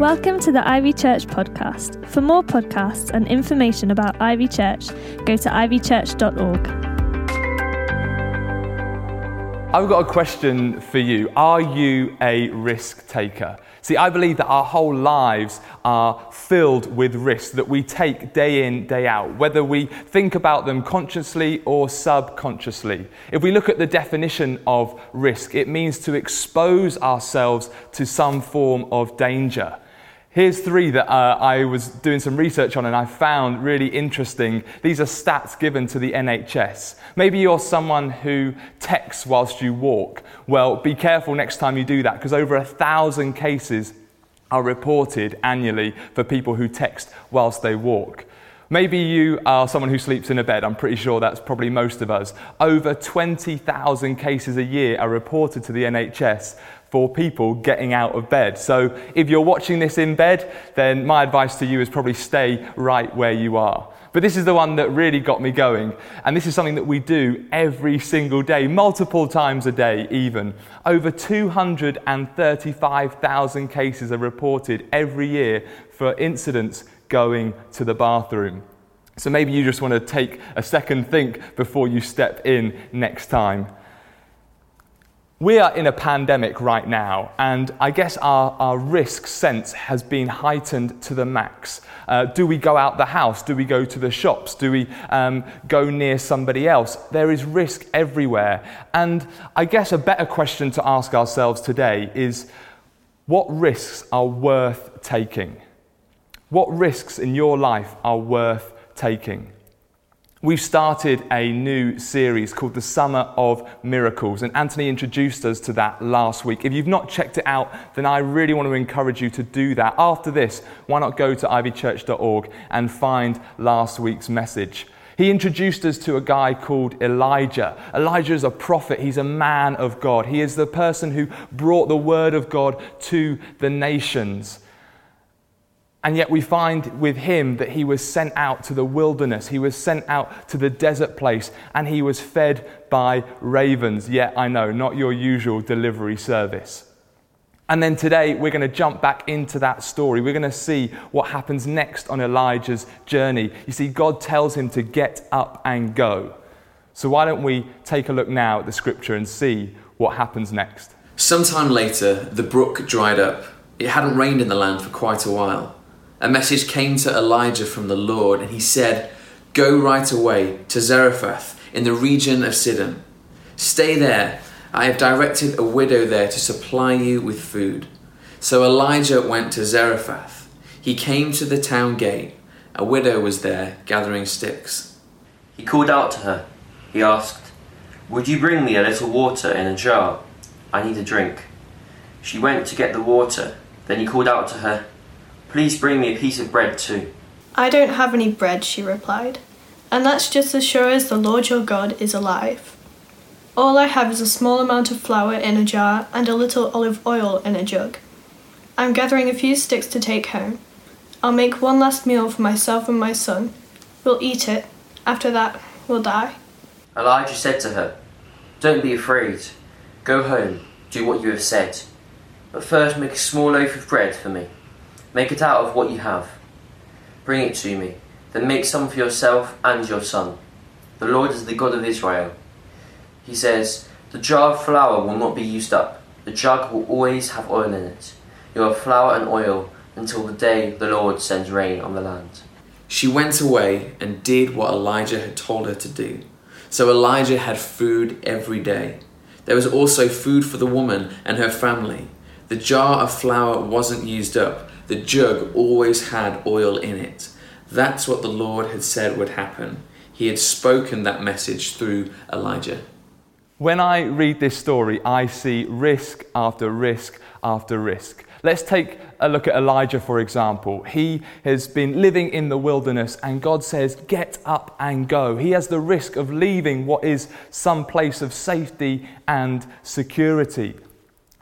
Welcome to the Ivy Church podcast. For more podcasts and information about Ivy Church, go to ivychurch.org. I've got a question for you. Are you a risk taker? See, I believe that our whole lives are filled with risks that we take day in, day out, whether we think about them consciously or subconsciously. If we look at the definition of risk, it means to expose ourselves to some form of danger. Here's three that uh, I was doing some research on and I found really interesting. These are stats given to the NHS. Maybe you're someone who texts whilst you walk. Well, be careful next time you do that because over a thousand cases are reported annually for people who text whilst they walk. Maybe you are someone who sleeps in a bed. I'm pretty sure that's probably most of us. Over 20,000 cases a year are reported to the NHS for people getting out of bed. So if you're watching this in bed, then my advice to you is probably stay right where you are. But this is the one that really got me going. And this is something that we do every single day, multiple times a day, even. Over 235,000 cases are reported every year for incidents going to the bathroom. So maybe you just want to take a second think before you step in next time. We are in a pandemic right now, and I guess our, our risk sense has been heightened to the max. Uh, do we go out the house? Do we go to the shops? Do we um, go near somebody else? There is risk everywhere. And I guess a better question to ask ourselves today is what risks are worth taking? What risks in your life are worth taking? We've started a new series called The Summer of Miracles, and Anthony introduced us to that last week. If you've not checked it out, then I really want to encourage you to do that. After this, why not go to ivychurch.org and find last week's message? He introduced us to a guy called Elijah. Elijah is a prophet, he's a man of God. He is the person who brought the word of God to the nations. And yet we find with him that he was sent out to the wilderness, he was sent out to the desert place, and he was fed by ravens. Yet I know, not your usual delivery service. And then today we're going to jump back into that story. We're going to see what happens next on Elijah's journey. You see, God tells him to get up and go. So why don't we take a look now at the scripture and see what happens next? Sometime later, the brook dried up. It hadn't rained in the land for quite a while a message came to Elijah from the Lord, and he said, Go right away to Zarephath in the region of Sidon. Stay there. I have directed a widow there to supply you with food. So Elijah went to Zarephath. He came to the town gate. A widow was there gathering sticks. He called out to her. He asked, Would you bring me a little water in a jar? I need a drink. She went to get the water. Then he called out to her, Please bring me a piece of bread too. I don't have any bread, she replied, and that's just as sure as the Lord your God is alive. All I have is a small amount of flour in a jar and a little olive oil in a jug. I'm gathering a few sticks to take home. I'll make one last meal for myself and my son. We'll eat it. After that, we'll die. Elijah said to her, Don't be afraid. Go home, do what you have said. But first make a small loaf of bread for me. Make it out of what you have. Bring it to me. Then make some for yourself and your son. The Lord is the God of Israel. He says, The jar of flour will not be used up. The jug will always have oil in it. You have flour and oil until the day the Lord sends rain on the land. She went away and did what Elijah had told her to do. So Elijah had food every day. There was also food for the woman and her family. The jar of flour wasn't used up the jug always had oil in it. That's what the Lord had said would happen. He had spoken that message through Elijah. When I read this story, I see risk after risk after risk. Let's take a look at Elijah, for example. He has been living in the wilderness, and God says, Get up and go. He has the risk of leaving what is some place of safety and security.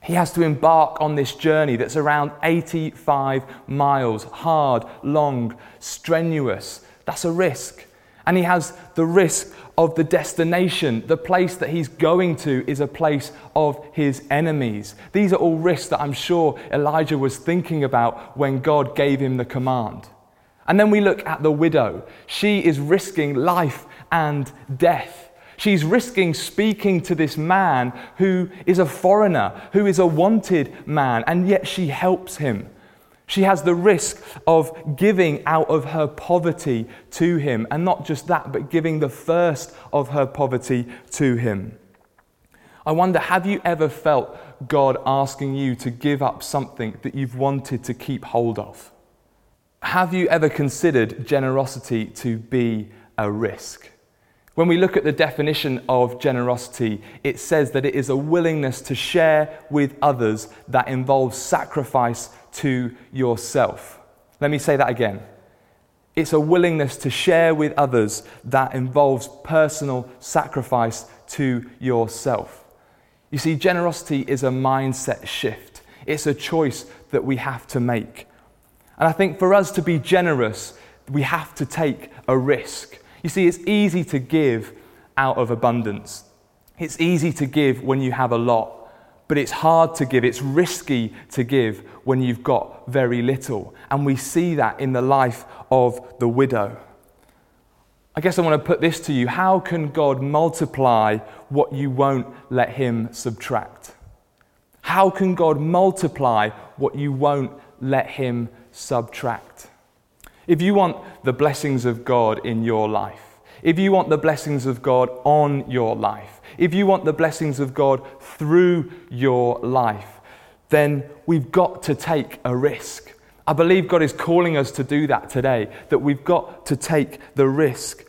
He has to embark on this journey that's around 85 miles, hard, long, strenuous. That's a risk. And he has the risk of the destination. The place that he's going to is a place of his enemies. These are all risks that I'm sure Elijah was thinking about when God gave him the command. And then we look at the widow. She is risking life and death. She's risking speaking to this man who is a foreigner, who is a wanted man, and yet she helps him. She has the risk of giving out of her poverty to him, and not just that, but giving the first of her poverty to him. I wonder have you ever felt God asking you to give up something that you've wanted to keep hold of? Have you ever considered generosity to be a risk? When we look at the definition of generosity, it says that it is a willingness to share with others that involves sacrifice to yourself. Let me say that again. It's a willingness to share with others that involves personal sacrifice to yourself. You see, generosity is a mindset shift, it's a choice that we have to make. And I think for us to be generous, we have to take a risk. You see, it's easy to give out of abundance. It's easy to give when you have a lot, but it's hard to give. It's risky to give when you've got very little. And we see that in the life of the widow. I guess I want to put this to you how can God multiply what you won't let Him subtract? How can God multiply what you won't let Him subtract? If you want the blessings of God in your life, if you want the blessings of God on your life, if you want the blessings of God through your life, then we've got to take a risk. I believe God is calling us to do that today, that we've got to take the risk.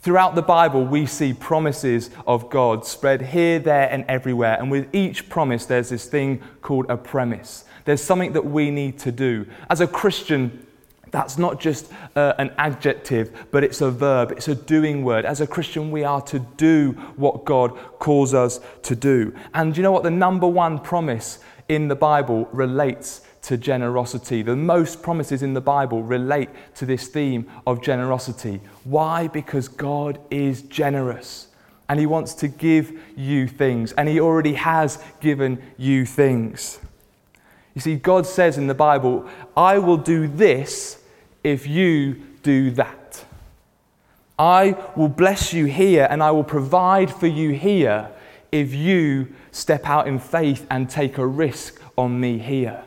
Throughout the Bible, we see promises of God spread here, there, and everywhere. And with each promise, there's this thing called a premise. There's something that we need to do. As a Christian, that's not just uh, an adjective, but it's a verb, it's a doing word. As a Christian, we are to do what God calls us to do. And you know what? The number one promise in the Bible relates to generosity. The most promises in the Bible relate to this theme of generosity. Why? Because God is generous and He wants to give you things, and He already has given you things. You see, God says in the Bible, I will do this if you do that. I will bless you here and I will provide for you here if you step out in faith and take a risk on me here.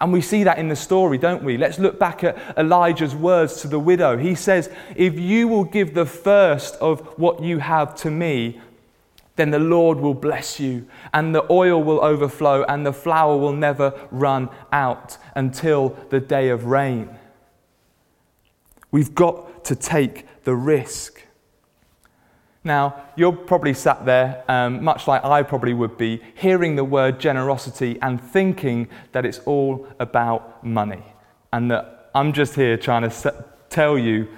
And we see that in the story, don't we? Let's look back at Elijah's words to the widow. He says, If you will give the first of what you have to me, then the Lord will bless you, and the oil will overflow, and the flour will never run out until the day of rain. We've got to take the risk. Now, you're probably sat there, um, much like I probably would be, hearing the word generosity and thinking that it's all about money. And that I'm just here trying to tell you,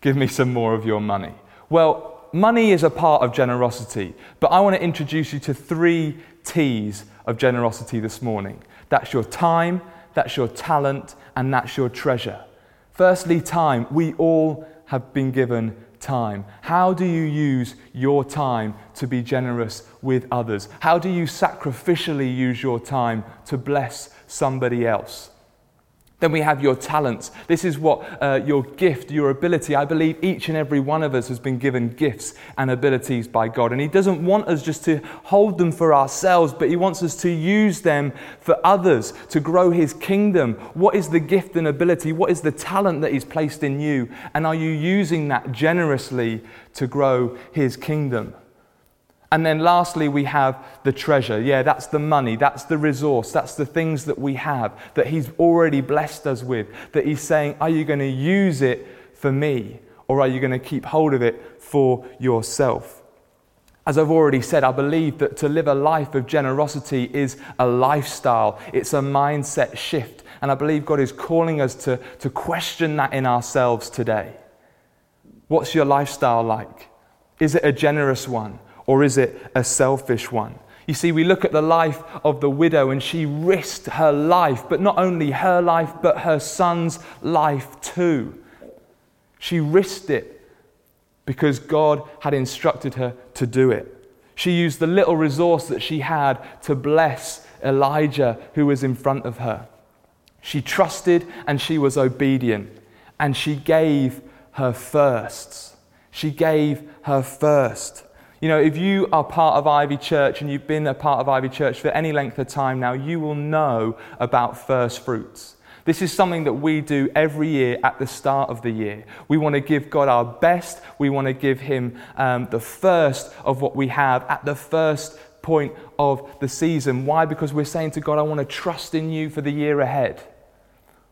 give me some more of your money. Well, money is a part of generosity, but I want to introduce you to three T's of generosity this morning that's your time, that's your talent, and that's your treasure. Firstly, time. We all have been given time. How do you use your time to be generous with others? How do you sacrificially use your time to bless somebody else? Then we have your talents. This is what uh, your gift, your ability. I believe each and every one of us has been given gifts and abilities by God. And He doesn't want us just to hold them for ourselves, but He wants us to use them for others, to grow His kingdom. What is the gift and ability? What is the talent that He's placed in you? And are you using that generously to grow His kingdom? And then lastly, we have the treasure. Yeah, that's the money, that's the resource, that's the things that we have that He's already blessed us with. That He's saying, Are you going to use it for me or are you going to keep hold of it for yourself? As I've already said, I believe that to live a life of generosity is a lifestyle, it's a mindset shift. And I believe God is calling us to, to question that in ourselves today. What's your lifestyle like? Is it a generous one? Or is it a selfish one? You see, we look at the life of the widow and she risked her life, but not only her life, but her son's life too. She risked it because God had instructed her to do it. She used the little resource that she had to bless Elijah, who was in front of her. She trusted and she was obedient, and she gave her firsts. She gave her first. You know, if you are part of Ivy Church and you've been a part of Ivy Church for any length of time now, you will know about first fruits. This is something that we do every year at the start of the year. We want to give God our best. We want to give Him um, the first of what we have at the first point of the season. Why? Because we're saying to God, I want to trust in you for the year ahead.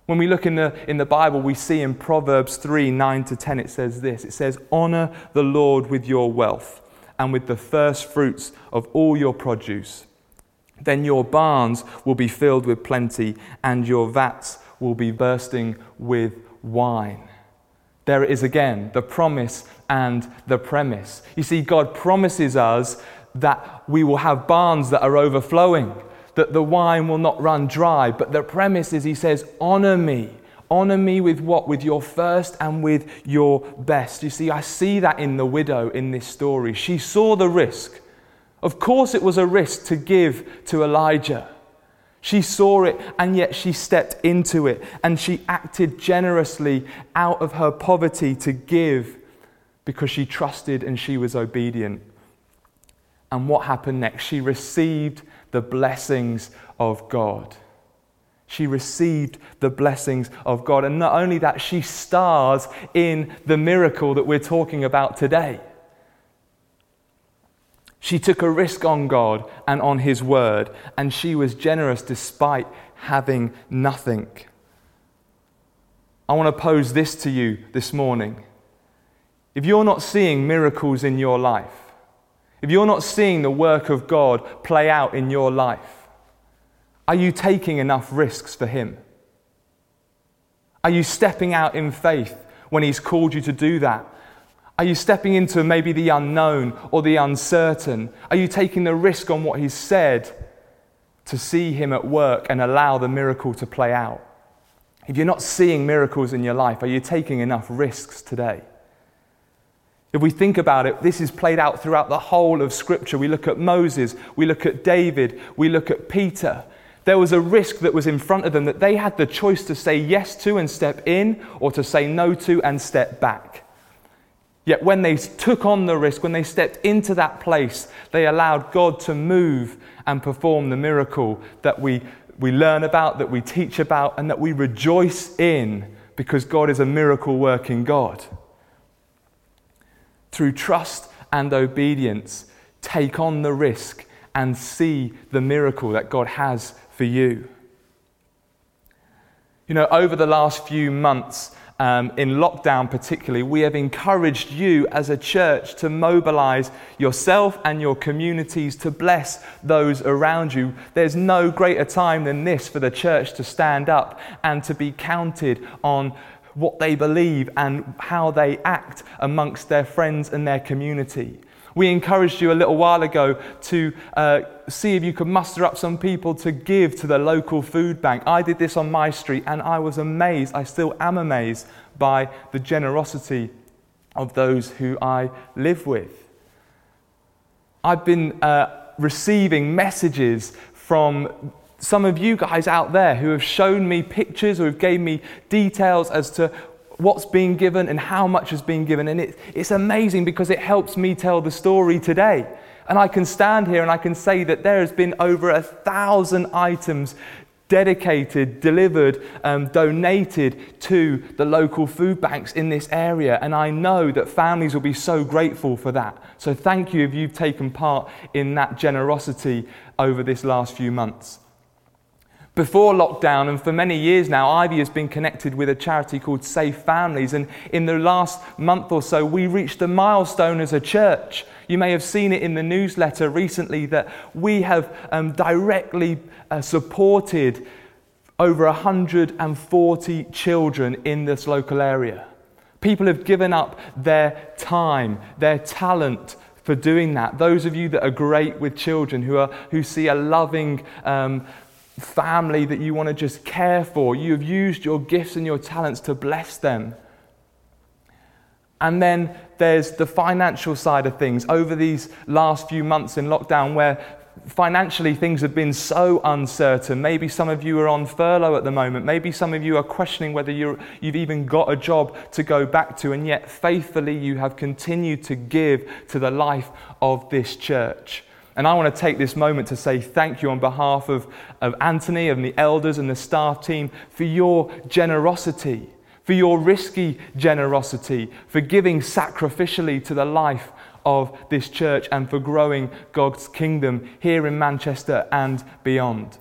When we look in the, in the Bible, we see in Proverbs 3 9 to 10, it says this it says, Honor the Lord with your wealth and with the first fruits of all your produce. Then your barns will be filled with plenty, and your vats will be bursting with wine. There it is again, the promise and the premise. You see, God promises us that we will have barns that are overflowing, that the wine will not run dry. But the premise is, He says, Honor me Honor me with what? With your first and with your best. You see, I see that in the widow in this story. She saw the risk. Of course, it was a risk to give to Elijah. She saw it and yet she stepped into it and she acted generously out of her poverty to give because she trusted and she was obedient. And what happened next? She received the blessings of God. She received the blessings of God. And not only that, she stars in the miracle that we're talking about today. She took a risk on God and on His word, and she was generous despite having nothing. I want to pose this to you this morning. If you're not seeing miracles in your life, if you're not seeing the work of God play out in your life, are you taking enough risks for Him? Are you stepping out in faith when He's called you to do that? Are you stepping into maybe the unknown or the uncertain? Are you taking the risk on what He's said to see Him at work and allow the miracle to play out? If you're not seeing miracles in your life, are you taking enough risks today? If we think about it, this is played out throughout the whole of Scripture. We look at Moses, we look at David, we look at Peter. There was a risk that was in front of them that they had the choice to say yes to and step in or to say no to and step back. Yet when they took on the risk, when they stepped into that place, they allowed God to move and perform the miracle that we, we learn about, that we teach about, and that we rejoice in because God is a miracle working God. Through trust and obedience, take on the risk and see the miracle that God has for you. You know, over the last few months, um, in lockdown particularly, we have encouraged you as a church to mobilize yourself and your communities to bless those around you. There's no greater time than this for the church to stand up and to be counted on what they believe and how they act amongst their friends and their community. We encouraged you a little while ago to uh, see if you could muster up some people to give to the local food bank. I did this on my street and I was amazed, I still am amazed by the generosity of those who I live with. I've been uh, receiving messages from some of you guys out there who have shown me pictures or have gave me details as to what's being given and how much is being given. And it, it's amazing because it helps me tell the story today. And I can stand here and I can say that there has been over a thousand items dedicated, delivered, um, donated to the local food banks in this area. And I know that families will be so grateful for that. So thank you if you've taken part in that generosity over this last few months. Before lockdown, and for many years now, Ivy has been connected with a charity called Safe Families. And in the last month or so, we reached a milestone as a church. You may have seen it in the newsletter recently that we have um, directly uh, supported over 140 children in this local area. People have given up their time, their talent, for doing that. Those of you that are great with children, who, are, who see a loving um, family that you want to just care for. You have used your gifts and your talents to bless them. And then there's the financial side of things over these last few months in lockdown where financially things have been so uncertain. Maybe some of you are on furlough at the moment. Maybe some of you are questioning whether you have even got a job to go back to, and yet faithfully you have continued to give to the life of this church. And I want to take this moment to say thank you on behalf of, of Anthony and the elders and the staff team for your generosity, for your risky generosity, for giving sacrificially to the life of this church and for growing God's kingdom here in Manchester and beyond.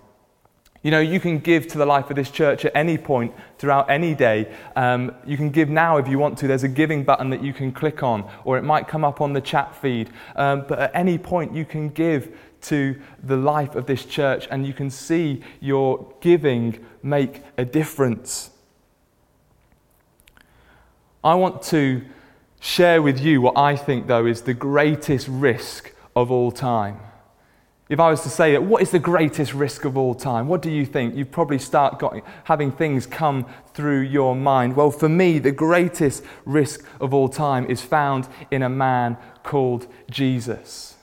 You know, you can give to the life of this church at any point throughout any day. Um, you can give now if you want to. There's a giving button that you can click on, or it might come up on the chat feed. Um, but at any point, you can give to the life of this church, and you can see your giving make a difference. I want to share with you what I think, though, is the greatest risk of all time. If I was to say what is the greatest risk of all time? What do you think? You probably start got, having things come through your mind. Well, for me, the greatest risk of all time is found in a man called Jesus.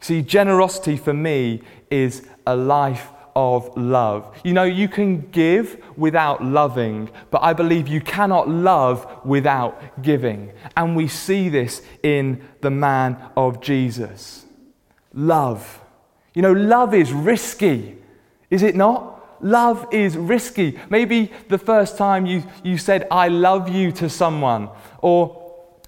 See, generosity for me is a life of love. You know, you can give without loving, but I believe you cannot love without giving. And we see this in the man of Jesus. Love. You know, love is risky, is it not? Love is risky. Maybe the first time you, you said, I love you to someone, or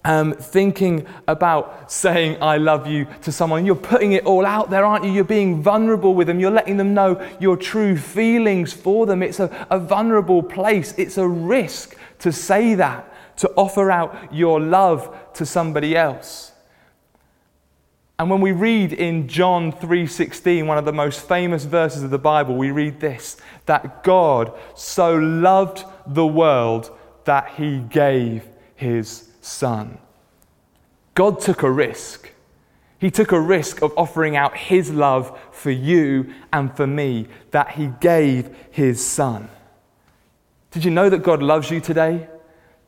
um, thinking about saying, I love you to someone. You're putting it all out there, aren't you? You're being vulnerable with them. You're letting them know your true feelings for them. It's a, a vulnerable place. It's a risk to say that, to offer out your love to somebody else. And when we read in John 3:16, one of the most famous verses of the Bible, we read this that God so loved the world that he gave his son. God took a risk. He took a risk of offering out his love for you and for me that he gave his son. Did you know that God loves you today?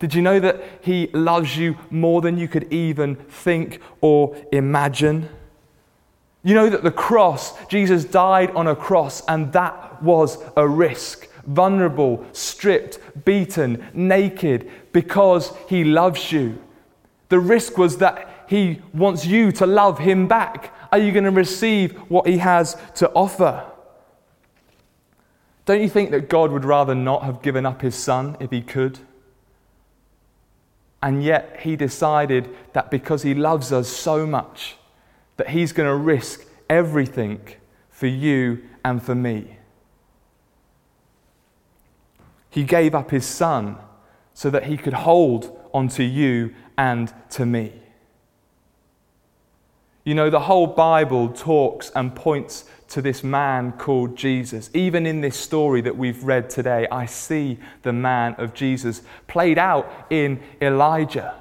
Did you know that He loves you more than you could even think or imagine? You know that the cross, Jesus died on a cross, and that was a risk. Vulnerable, stripped, beaten, naked, because He loves you. The risk was that He wants you to love Him back. Are you going to receive what He has to offer? Don't you think that God would rather not have given up His Son if He could? And yet he decided that because he loves us so much, that he's going to risk everything for you and for me. He gave up his son so that he could hold onto you and to me. You know, the whole Bible talks and points to this man called Jesus. Even in this story that we've read today, I see the man of Jesus played out in Elijah.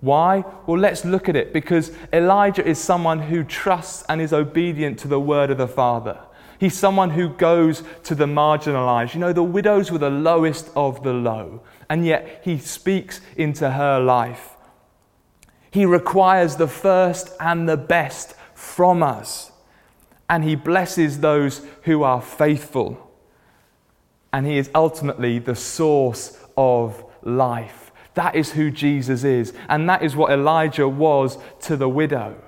Why? Well, let's look at it because Elijah is someone who trusts and is obedient to the word of the Father. He's someone who goes to the marginalized. You know, the widows were the lowest of the low, and yet he speaks into her life. He requires the first and the best from us and he blesses those who are faithful. And he is ultimately the source of life. That is who Jesus is, and that is what Elijah was to the widow.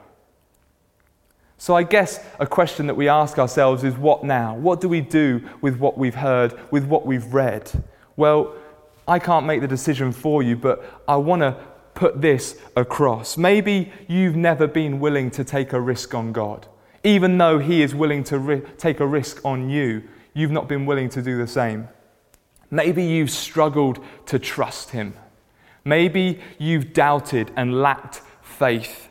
So, I guess a question that we ask ourselves is what now? What do we do with what we've heard, with what we've read? Well, I can't make the decision for you, but I want to put this across. Maybe you've never been willing to take a risk on God. Even though He is willing to ri- take a risk on you, you've not been willing to do the same. Maybe you've struggled to trust Him. Maybe you've doubted and lacked faith.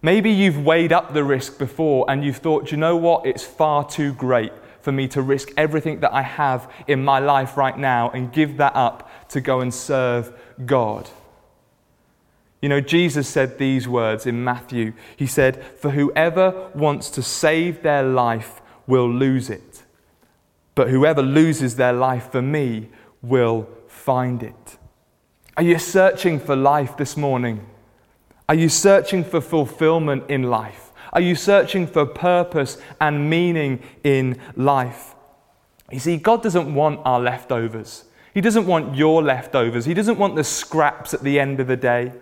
Maybe you've weighed up the risk before and you've thought, you know what, it's far too great for me to risk everything that I have in my life right now and give that up to go and serve God. You know, Jesus said these words in Matthew. He said, For whoever wants to save their life will lose it, but whoever loses their life for me will find it. Are you searching for life this morning? Are you searching for fulfillment in life? Are you searching for purpose and meaning in life? You see, God doesn't want our leftovers. He doesn't want your leftovers. He doesn't want the scraps at the end of the day.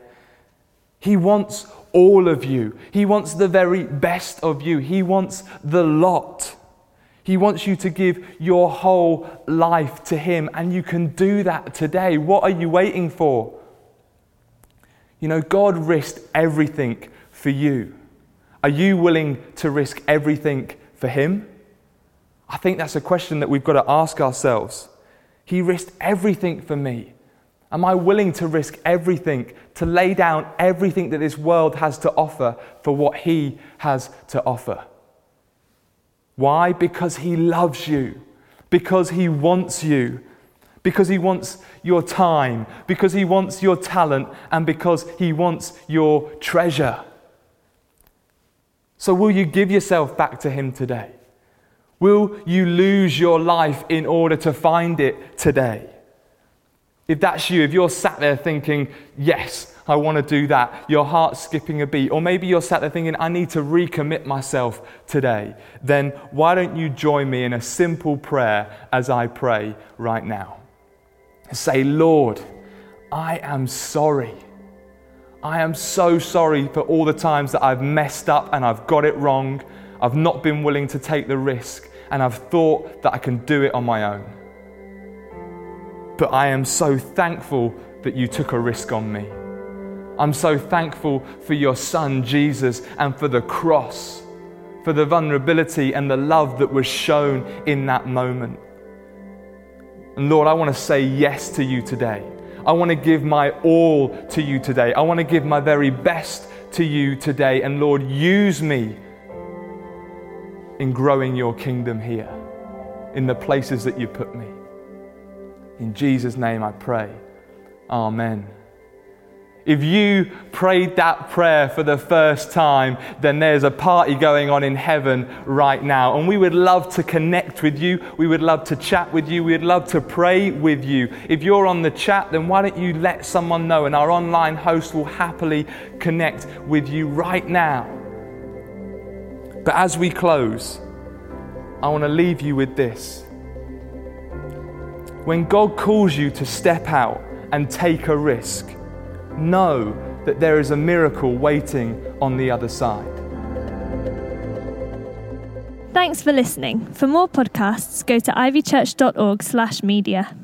He wants all of you. He wants the very best of you. He wants the lot. He wants you to give your whole life to Him, and you can do that today. What are you waiting for? You know, God risked everything for you. Are you willing to risk everything for Him? I think that's a question that we've got to ask ourselves. He risked everything for me. Am I willing to risk everything, to lay down everything that this world has to offer for what He has to offer? Why? Because He loves you, because He wants you, because He wants your time, because He wants your talent, and because He wants your treasure. So, will you give yourself back to Him today? Will you lose your life in order to find it today? If that's you, if you're sat there thinking, yes, I want to do that, your heart's skipping a beat, or maybe you're sat there thinking, I need to recommit myself today, then why don't you join me in a simple prayer as I pray right now? Say, Lord, I am sorry. I am so sorry for all the times that I've messed up and I've got it wrong. I've not been willing to take the risk, and I've thought that I can do it on my own. But I am so thankful that you took a risk on me. I'm so thankful for your son, Jesus, and for the cross, for the vulnerability and the love that was shown in that moment. And Lord, I want to say yes to you today. I want to give my all to you today. I want to give my very best to you today. And Lord, use me in growing your kingdom here, in the places that you put me. In Jesus' name I pray. Amen. If you prayed that prayer for the first time, then there's a party going on in heaven right now. And we would love to connect with you. We would love to chat with you. We would love to pray with you. If you're on the chat, then why don't you let someone know? And our online host will happily connect with you right now. But as we close, I want to leave you with this. When God calls you to step out and take a risk, know that there is a miracle waiting on the other side. Thanks for listening. For more podcasts, go to ivychurch.org/media.